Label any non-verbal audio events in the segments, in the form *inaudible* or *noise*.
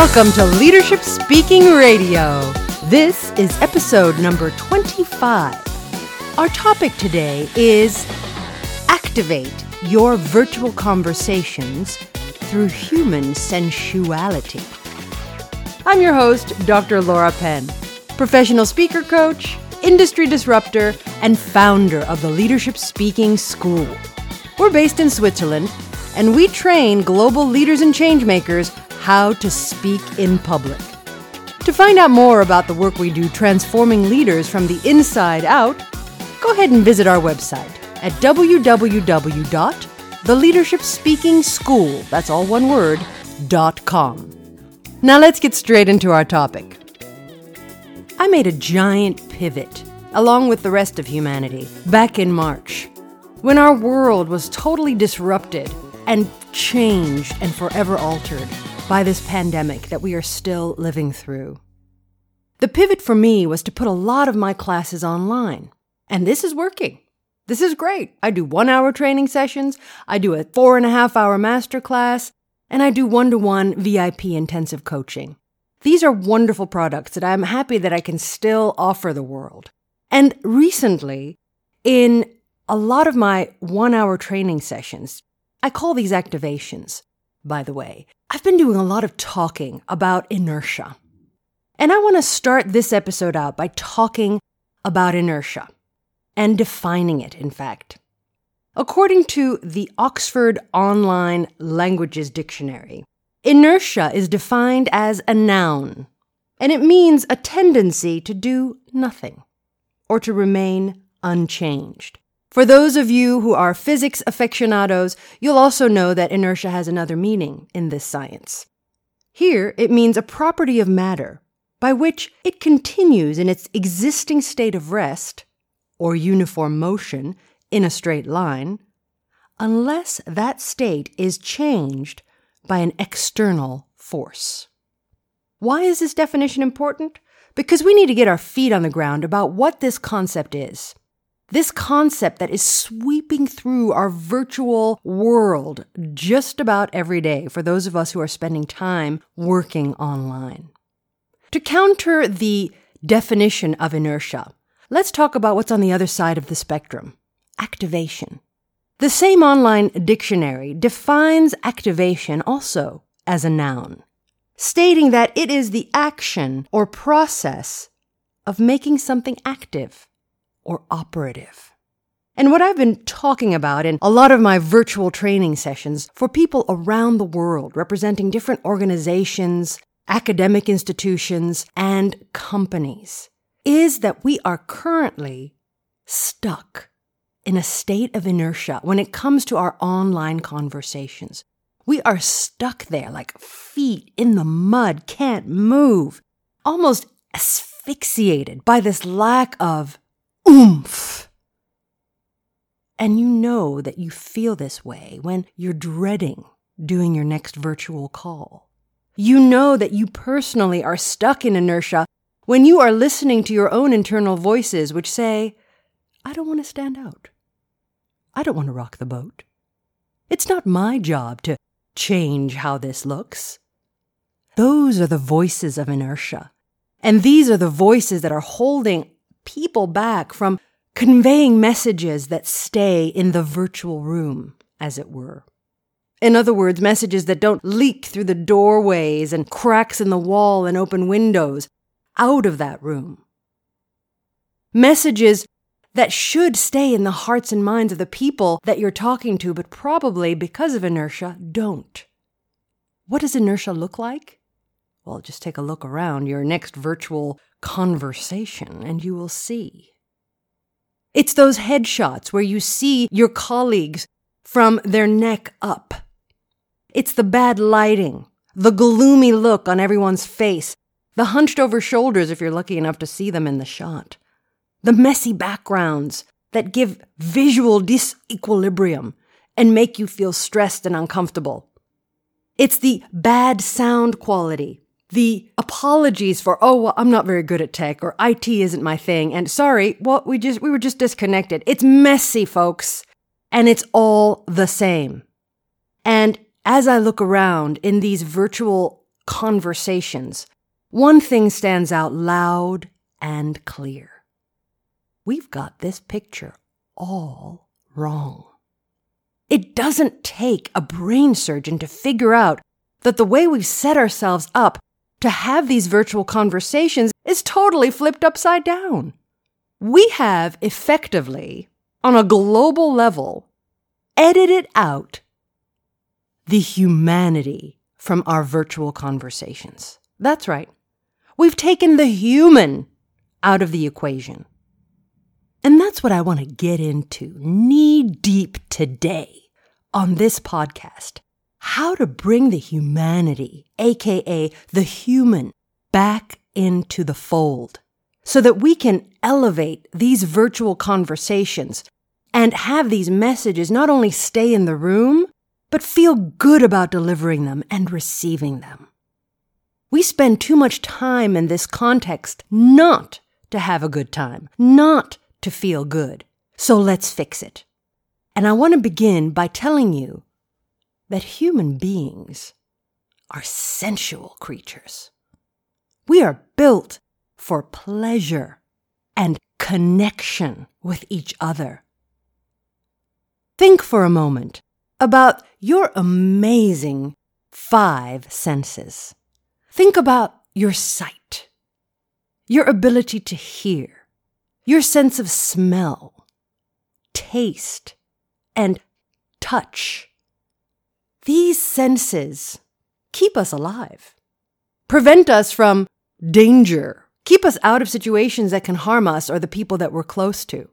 Welcome to Leadership Speaking Radio. This is episode number 25. Our topic today is Activate your virtual conversations through human sensuality. I'm your host, Dr. Laura Penn, professional speaker coach, industry disruptor, and founder of the Leadership Speaking School. We're based in Switzerland, and we train global leaders and changemakers how to speak in public. To find out more about the work we do transforming leaders from the inside out, go ahead and visit our website at www.theleadershipspeakingschool, that's all one word, dot .com. Now let's get straight into our topic. I made a giant pivot, along with the rest of humanity, back in March, when our world was totally disrupted and changed and forever altered by this pandemic that we are still living through. The pivot for me was to put a lot of my classes online, and this is working. This is great. I do one hour training sessions, I do a four and a half hour masterclass, and I do one to one VIP intensive coaching. These are wonderful products that I'm happy that I can still offer the world. And recently, in a lot of my one hour training sessions, I call these activations, by the way. I've been doing a lot of talking about inertia. And I want to start this episode out by talking about inertia and defining it, in fact. According to the Oxford Online Languages Dictionary, inertia is defined as a noun, and it means a tendency to do nothing or to remain unchanged. For those of you who are physics aficionados, you'll also know that inertia has another meaning in this science. Here, it means a property of matter by which it continues in its existing state of rest or uniform motion in a straight line unless that state is changed by an external force. Why is this definition important? Because we need to get our feet on the ground about what this concept is. This concept that is sweeping through our virtual world just about every day for those of us who are spending time working online. To counter the definition of inertia, let's talk about what's on the other side of the spectrum activation. The same online dictionary defines activation also as a noun, stating that it is the action or process of making something active or operative. And what I've been talking about in a lot of my virtual training sessions for people around the world representing different organizations, academic institutions, and companies is that we are currently stuck in a state of inertia when it comes to our online conversations. We are stuck there like feet in the mud, can't move, almost asphyxiated by this lack of oomph. And you know that you feel this way when you're dreading doing your next virtual call. You know that you personally are stuck in inertia when you are listening to your own internal voices which say, I don't want to stand out. I don't want to rock the boat. It's not my job to change how this looks. Those are the voices of inertia. And these are the voices that are holding people back from conveying messages that stay in the virtual room, as it were. In other words, messages that don't leak through the doorways and cracks in the wall and open windows out of that room. Messages that should stay in the hearts and minds of the people that you're talking to, but probably because of inertia, don't. What does inertia look like? Well, just take a look around your next virtual conversation and you will see. It's those headshots where you see your colleagues from their neck up. It's the bad lighting, the gloomy look on everyone's face, the hunched over shoulders if you're lucky enough to see them in the shot, the messy backgrounds that give visual disequilibrium and make you feel stressed and uncomfortable. It's the bad sound quality the apologies for oh well i'm not very good at tech or it isn't my thing and sorry well we just we were just disconnected it's messy folks and it's all the same and as i look around in these virtual conversations, one thing stands out loud and clear. We've got this picture all wrong. It doesn't take a brain surgeon to figure out that the way we've set ourselves up to have these virtual conversations is totally flipped upside down. We have effectively, on a global level, edited out the humanity from our virtual conversations. That's right. We've taken the human out of the equation. And that's what I want to get into knee deep today on this podcast. How to bring the humanity, aka the human, back into the fold so that we can elevate these virtual conversations and have these messages not only stay in the room, but feel good about delivering them and receiving them. We spend too much time in this context not to have a good time, not to feel good. So let's fix it. And I want to begin by telling you that human beings are sensual creatures. We are built for pleasure and connection with each other. Think for a moment about your amazing five senses. Think about your sight, your ability to hear, your sense of smell, taste, and touch. These senses keep us alive, prevent us from danger, keep us out of situations that can harm us or the people that we're close to,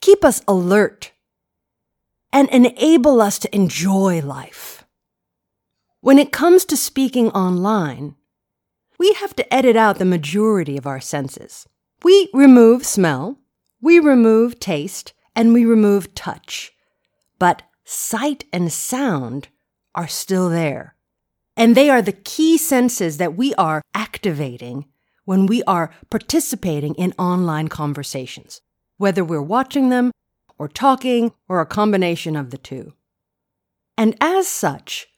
keep us alert, and enable us to enjoy life. When it comes to speaking online, we have to edit out the majority of our senses. We remove smell, we remove taste, and we remove touch. But sight and sound are still there. And they are the key senses that we are activating when we are participating in online conversations, whether we're watching them or talking or a combination of the two. And as such,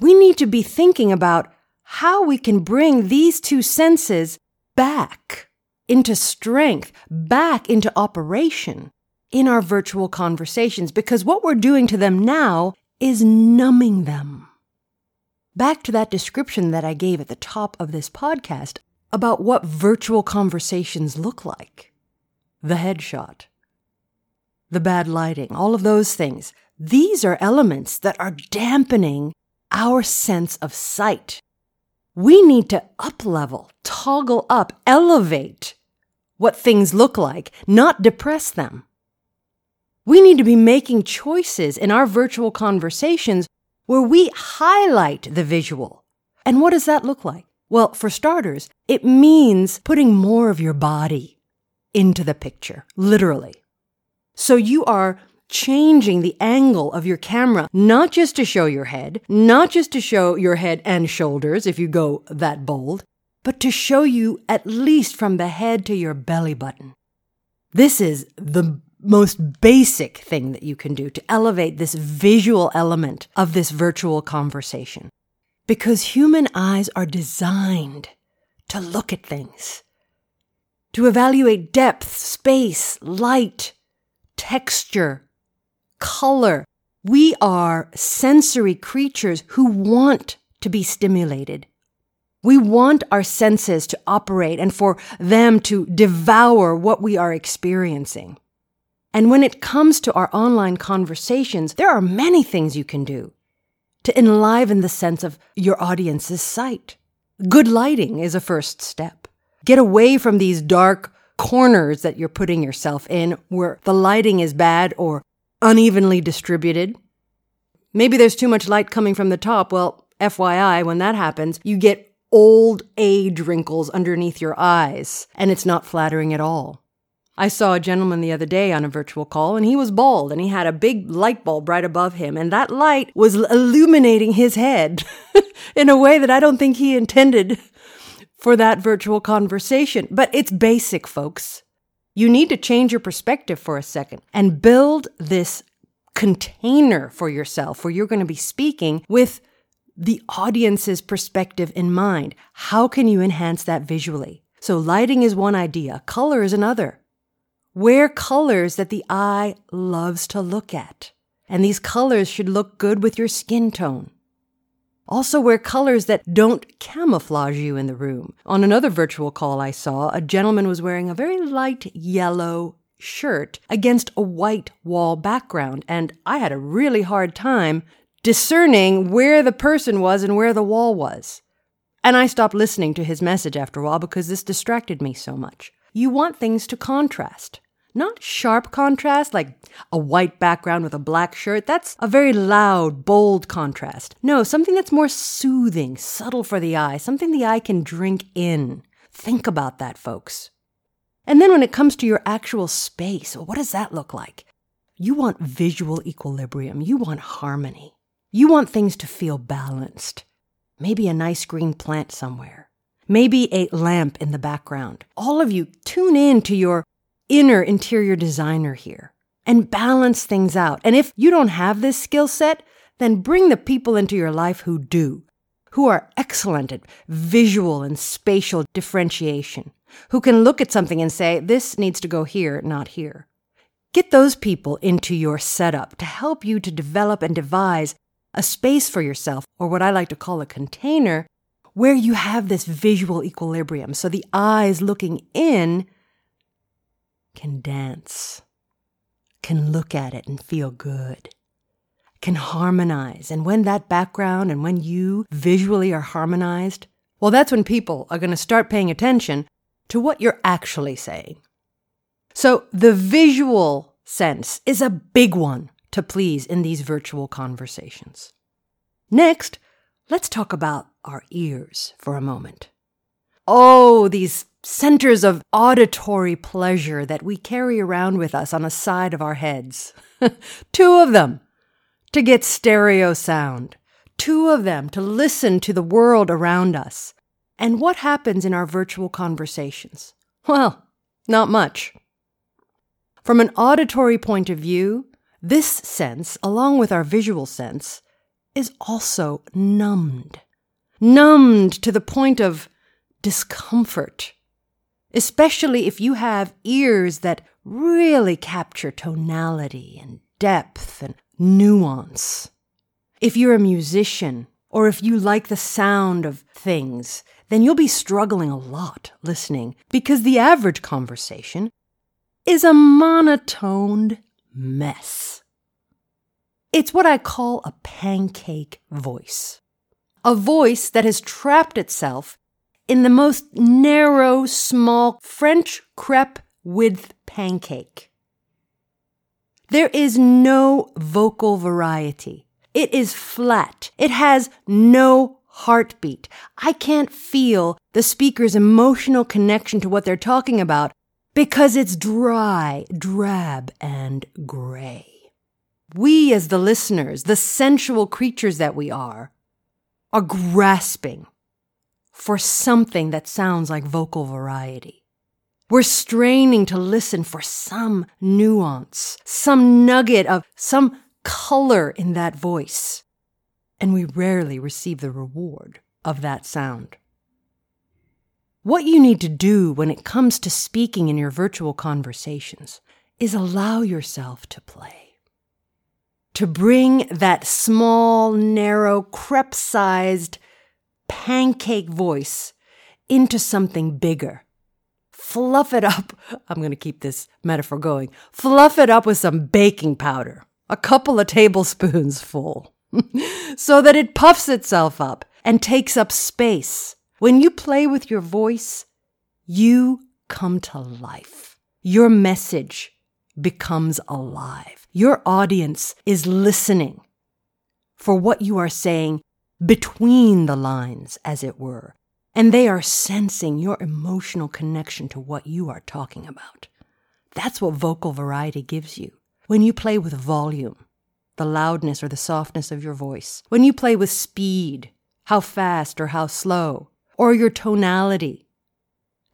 we need to be thinking about how we can bring these two senses back into strength, back into operation in our virtual conversations, because what we're doing to them now is numbing them. Back to that description that I gave at the top of this podcast about what virtual conversations look like the headshot, the bad lighting, all of those things. These are elements that are dampening our sense of sight. We need to uplevel, toggle up, elevate what things look like, not depress them. We need to be making choices in our virtual conversations where we highlight the visual. And what does that look like? Well, for starters, it means putting more of your body into the picture, literally. So you are changing the angle of your camera, not just to show your head, not just to show your head and shoulders if you go that bold, but to show you at least from the head to your belly button. This is the most basic thing that you can do to elevate this visual element of this virtual conversation. Because human eyes are designed to look at things, to evaluate depth, space, light, texture, color. We are sensory creatures who want to be stimulated. We want our senses to operate and for them to devour what we are experiencing. And when it comes to our online conversations, there are many things you can do to enliven the sense of your audience's sight. Good lighting is a first step. Get away from these dark corners that you're putting yourself in where the lighting is bad or unevenly distributed. Maybe there's too much light coming from the top. Well, FYI, when that happens, you get old age wrinkles underneath your eyes, and it's not flattering at all. I saw a gentleman the other day on a virtual call, and he was bald, and he had a big light bulb right above him, and that light was illuminating his head *laughs* in a way that I don't think he intended for that virtual conversation. But it's basic, folks. You need to change your perspective for a second and build this container for yourself where you're going to be speaking with the audience's perspective in mind. How can you enhance that visually? So, lighting is one idea, color is another. Wear colors that the eye loves to look at. And these colors should look good with your skin tone. Also, wear colors that don't camouflage you in the room. On another virtual call I saw, a gentleman was wearing a very light yellow shirt against a white wall background, and I had a really hard time discerning where the person was and where the wall was. And I stopped listening to his message after a while because this distracted me so much. You want things to contrast. Not sharp contrast, like a white background with a black shirt. That's a very loud, bold contrast. No, something that's more soothing, subtle for the eye, something the eye can drink in. Think about that, folks. And then when it comes to your actual space, what does that look like? You want visual equilibrium. You want harmony. You want things to feel balanced. Maybe a nice green plant somewhere. Maybe a lamp in the background. All of you tune in to your inner interior designer here and balance things out. And if you don't have this skill set, then bring the people into your life who do, who are excellent at visual and spatial differentiation, who can look at something and say, this needs to go here, not here. Get those people into your setup to help you to develop and devise a space for yourself, or what I like to call a container, where you have this visual equilibrium. So the eyes looking in can dance, can look at it and feel good, can harmonize. And when that background and when you visually are harmonized, well, that's when people are going to start paying attention to what you're actually saying. So the visual sense is a big one to please in these virtual conversations. Next, let's talk about our ears for a moment. Oh, these centers of auditory pleasure that we carry around with us on the side of our heads. *laughs* Two of them to get stereo sound. Two of them to listen to the world around us. And what happens in our virtual conversations? Well, not much. From an auditory point of view, this sense, along with our visual sense, is also numbed. Numbed to the point of discomfort especially if you have ears that really capture tonality and depth and nuance. If you're a musician, or if you like the sound of things, then you'll be struggling a lot listening because the average conversation is a monotoned mess. It's what I call a pancake voice. A voice that has trapped itself in the most narrow, small French crepe width pancake. There is no vocal variety. It is flat. It has no heartbeat. I can't feel the speaker's emotional connection to what they're talking about because it's dry, drab, and gray. We, as the listeners, the sensual creatures that we are, are grasping for something that sounds like vocal variety. We're straining to listen for some nuance, some nugget of some color in that voice. And we rarely receive the reward of that sound. What you need to do when it comes to speaking in your virtual conversations is allow yourself to play. To bring that small, narrow, crepe sized pancake voice into something bigger. Fluff it up. *laughs* I'm going to keep this metaphor going. Fluff it up with some baking powder, a couple of tablespoons full, *laughs* so that it puffs itself up and takes up space. When you play with your voice, you come to life. Your message becomes alive. Your audience is listening for what you are saying between the lines, as it were, and they are sensing your emotional connection to what you are talking about. That's what vocal variety gives you. When you play with volume, the loudness or the softness of your voice, when you play with speed, how fast or how slow, or your tonality,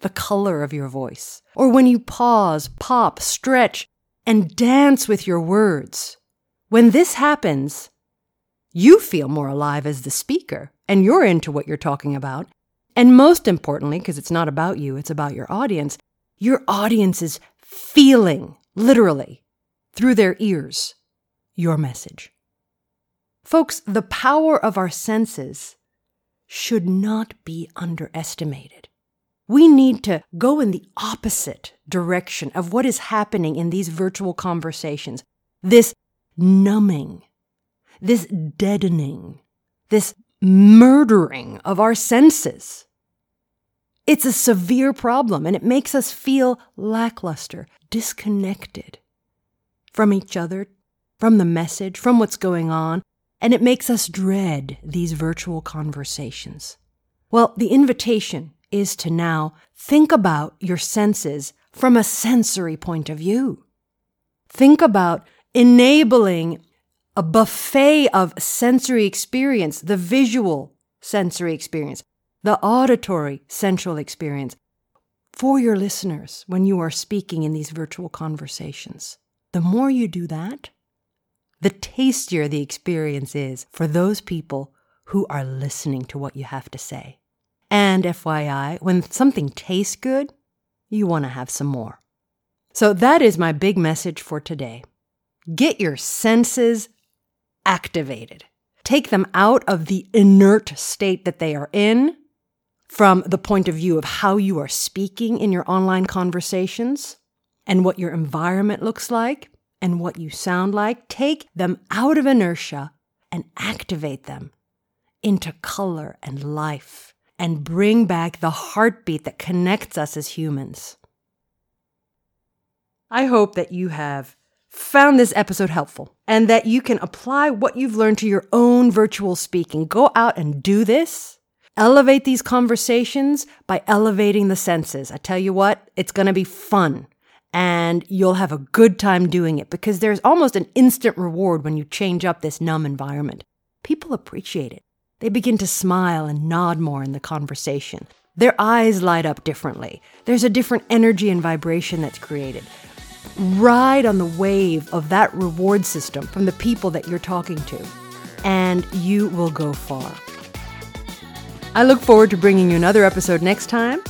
the color of your voice, or when you pause, pop, stretch, and dance with your words. When this happens, You feel more alive as the speaker, and you're into what you're talking about. And most importantly, because it's not about you, it's about your audience, your audience is feeling, literally, through their ears, your message. Folks, the power of our senses should not be underestimated. We need to go in the opposite direction of what is happening in these virtual conversations. This numbing, this deadening, this murdering of our senses. It's a severe problem and it makes us feel lackluster, disconnected from each other, from the message, from what's going on, and it makes us dread these virtual conversations. Well, the invitation is to now think about your senses from a sensory point of view. Think about enabling a buffet of sensory experience, the visual sensory experience, the auditory sensual experience for your listeners when you are speaking in these virtual conversations. The more you do that, the tastier the experience is for those people who are listening to what you have to say. And FYI, when something tastes good, you want to have some more. So that is my big message for today. Get your senses activated. Take them out of the inert state that they are in from the point of view of how you are speaking in your online conversations and what your environment looks like and what you sound like. Take them out of inertia and activate them into color and life and bring back the heartbeat that connects us as humans. I hope that you have found this episode helpful and that you can apply what you've learned to your own virtual speaking. Go out and do this. Elevate these conversations by elevating the senses. I tell you what, it's going to be fun and you'll have a good time doing it because there's almost an instant reward when you change up this numb environment. People appreciate it. They begin to smile and nod more in the conversation. Their eyes light up differently. There's a different energy and vibration that's created ride on the wave of that reward system from the people that you're talking to, and you will go far. I look forward to bringing you another episode next time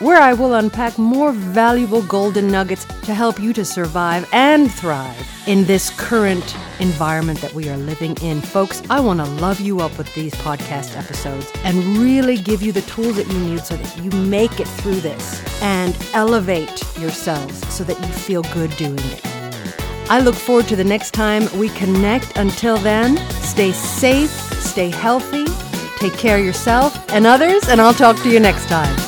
where I will unpack more valuable golden nuggets to help you to survive and thrive in this current environment that we are living in. Folks, I want to love you up with these podcast episodes and really give you the tools that you need so that you make it through this and elevate yourselves so that you feel good doing it. I look forward to the next time we connect. Until then, stay safe, stay healthy, take care of yourself and others, and I'll talk to you next time.